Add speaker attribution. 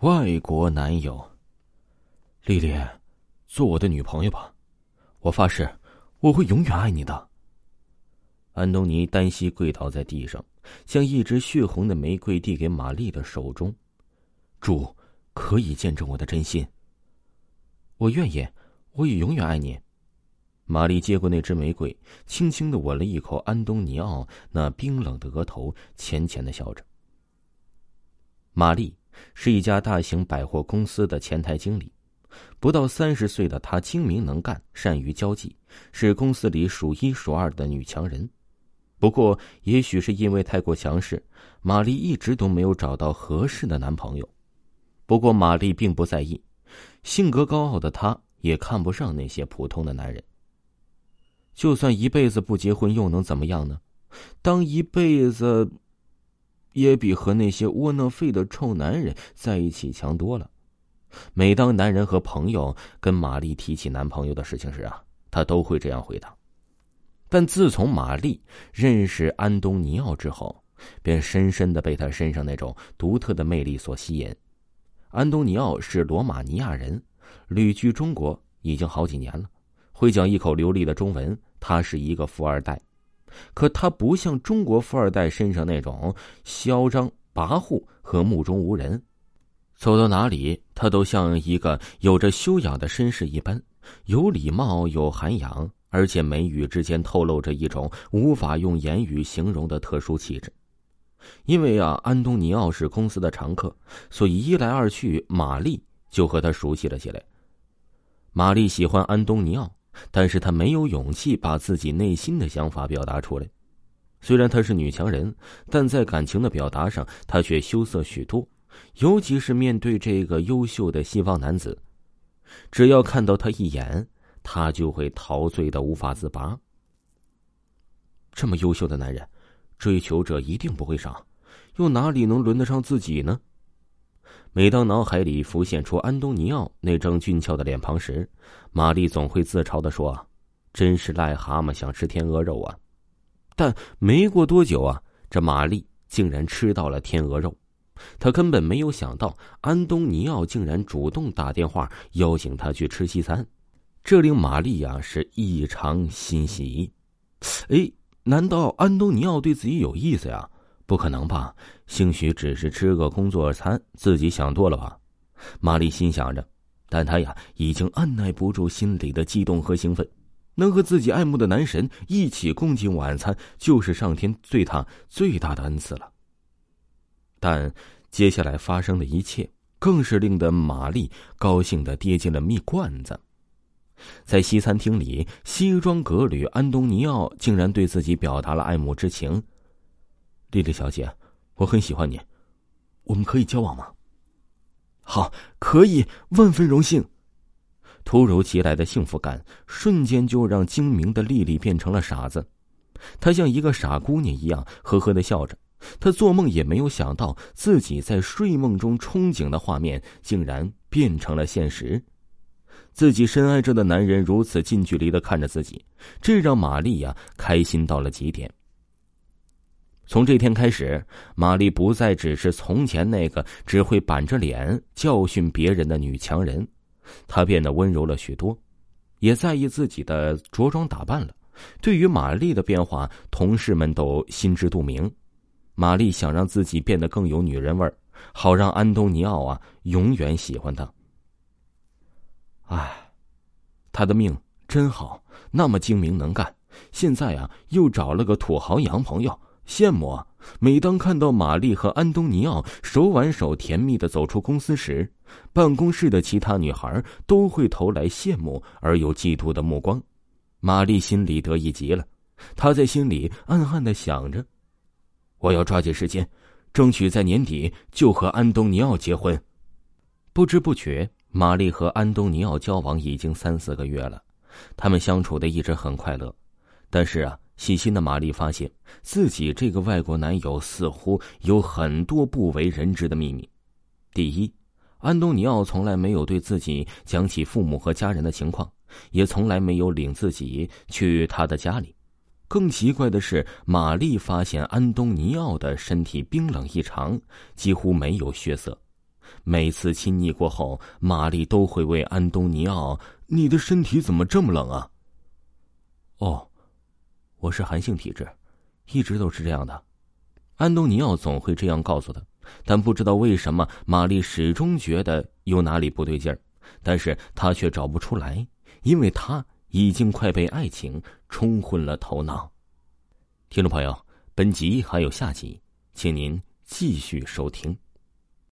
Speaker 1: 外国男友，丽丽，做我的女朋友吧，我发誓我会永远爱你的。安东尼单膝跪倒在地上，将一支血红的玫瑰递给玛丽的手中，主可以见证我的真心。我愿意，我也永远爱你。玛丽接过那支玫瑰，轻轻的吻了一口安东尼奥那冰冷的额头，浅浅的笑着。玛丽。是一家大型百货公司的前台经理，不到三十岁的她精明能干，善于交际，是公司里数一数二的女强人。不过，也许是因为太过强势，玛丽一直都没有找到合适的男朋友。不过，玛丽并不在意，性格高傲的她也看不上那些普通的男人。就算一辈子不结婚，又能怎么样呢？当一辈子……也比和那些窝囊废的臭男人在一起强多了。每当男人和朋友跟玛丽提起男朋友的事情时啊，她都会这样回答。但自从玛丽认识安东尼奥之后，便深深的被他身上那种独特的魅力所吸引。安东尼奥是罗马尼亚人，旅居中国已经好几年了，会讲一口流利的中文。他是一个富二代。可他不像中国富二代身上那种嚣张跋扈和目中无人，走到哪里他都像一个有着修养的绅士一般，有礼貌有涵养，而且眉宇之间透露着一种无法用言语形容的特殊气质。因为啊，安东尼奥是公司的常客，所以一来二去，玛丽就和他熟悉了起来。玛丽喜欢安东尼奥。但是她没有勇气把自己内心的想法表达出来。虽然她是女强人，但在感情的表达上，她却羞涩许多。尤其是面对这个优秀的西方男子，只要看到他一眼，她就会陶醉的无法自拔。这么优秀的男人，追求者一定不会少，又哪里能轮得上自己呢？每当脑海里浮现出安东尼奥那张俊俏的脸庞时，玛丽总会自嘲的说：“真是癞蛤蟆想吃天鹅肉啊！”但没过多久啊，这玛丽竟然吃到了天鹅肉。她根本没有想到安东尼奥竟然主动打电话邀请她去吃西餐，这令玛丽呀是异常欣喜。哎，难道安东尼奥对自己有意思呀？不可能吧？兴许只是吃个工作餐，自己想多了吧？玛丽心想着，但她呀，已经按耐不住心里的激动和兴奋。能和自己爱慕的男神一起共进晚餐，就是上天对他最大的恩赐了。但接下来发生的一切，更是令得玛丽高兴的跌进了蜜罐子。在西餐厅里，西装革履安东尼奥竟然对自己表达了爱慕之情。丽丽小姐，我很喜欢你，我们可以交往吗？好，可以，万分荣幸。突如其来的幸福感瞬间就让精明的丽丽变成了傻子，她像一个傻姑娘一样呵呵的笑着。她做梦也没有想到，自己在睡梦中憧憬的画面竟然变成了现实。自己深爱着的男人如此近距离的看着自己，这让玛丽呀开心到了极点。从这天开始，玛丽不再只是从前那个只会板着脸教训别人的女强人，她变得温柔了许多，也在意自己的着装打扮了。对于玛丽的变化，同事们都心知肚明。玛丽想让自己变得更有女人味儿，好让安东尼奥啊永远喜欢她。唉，他的命真好，那么精明能干，现在啊又找了个土豪洋朋友。羡慕啊！每当看到玛丽和安东尼奥手挽手甜蜜的走出公司时，办公室的其他女孩都会投来羡慕而又嫉妒的目光。玛丽心里得意极了，她在心里暗暗的想着：“我要抓紧时间，争取在年底就和安东尼奥结婚。”不知不觉，玛丽和安东尼奥交往已经三四个月了，他们相处的一直很快乐，但是啊。细心的玛丽发现自己这个外国男友似乎有很多不为人知的秘密。第一，安东尼奥从来没有对自己讲起父母和家人的情况，也从来没有领自己去他的家里。更奇怪的是，玛丽发现安东尼奥的身体冰冷异常，几乎没有血色。每次亲昵过后，玛丽都会问安东尼奥：“你的身体怎么这么冷啊？”“哦，我是寒性体质，一直都是这样的。”安东尼奥总会这样告诉他，但不知道为什么，玛丽始终觉得有哪里不对劲儿，但是他却找不出来，因为他已经快被爱情冲昏了头脑。听众朋友，本集还有下集，请您继续收听。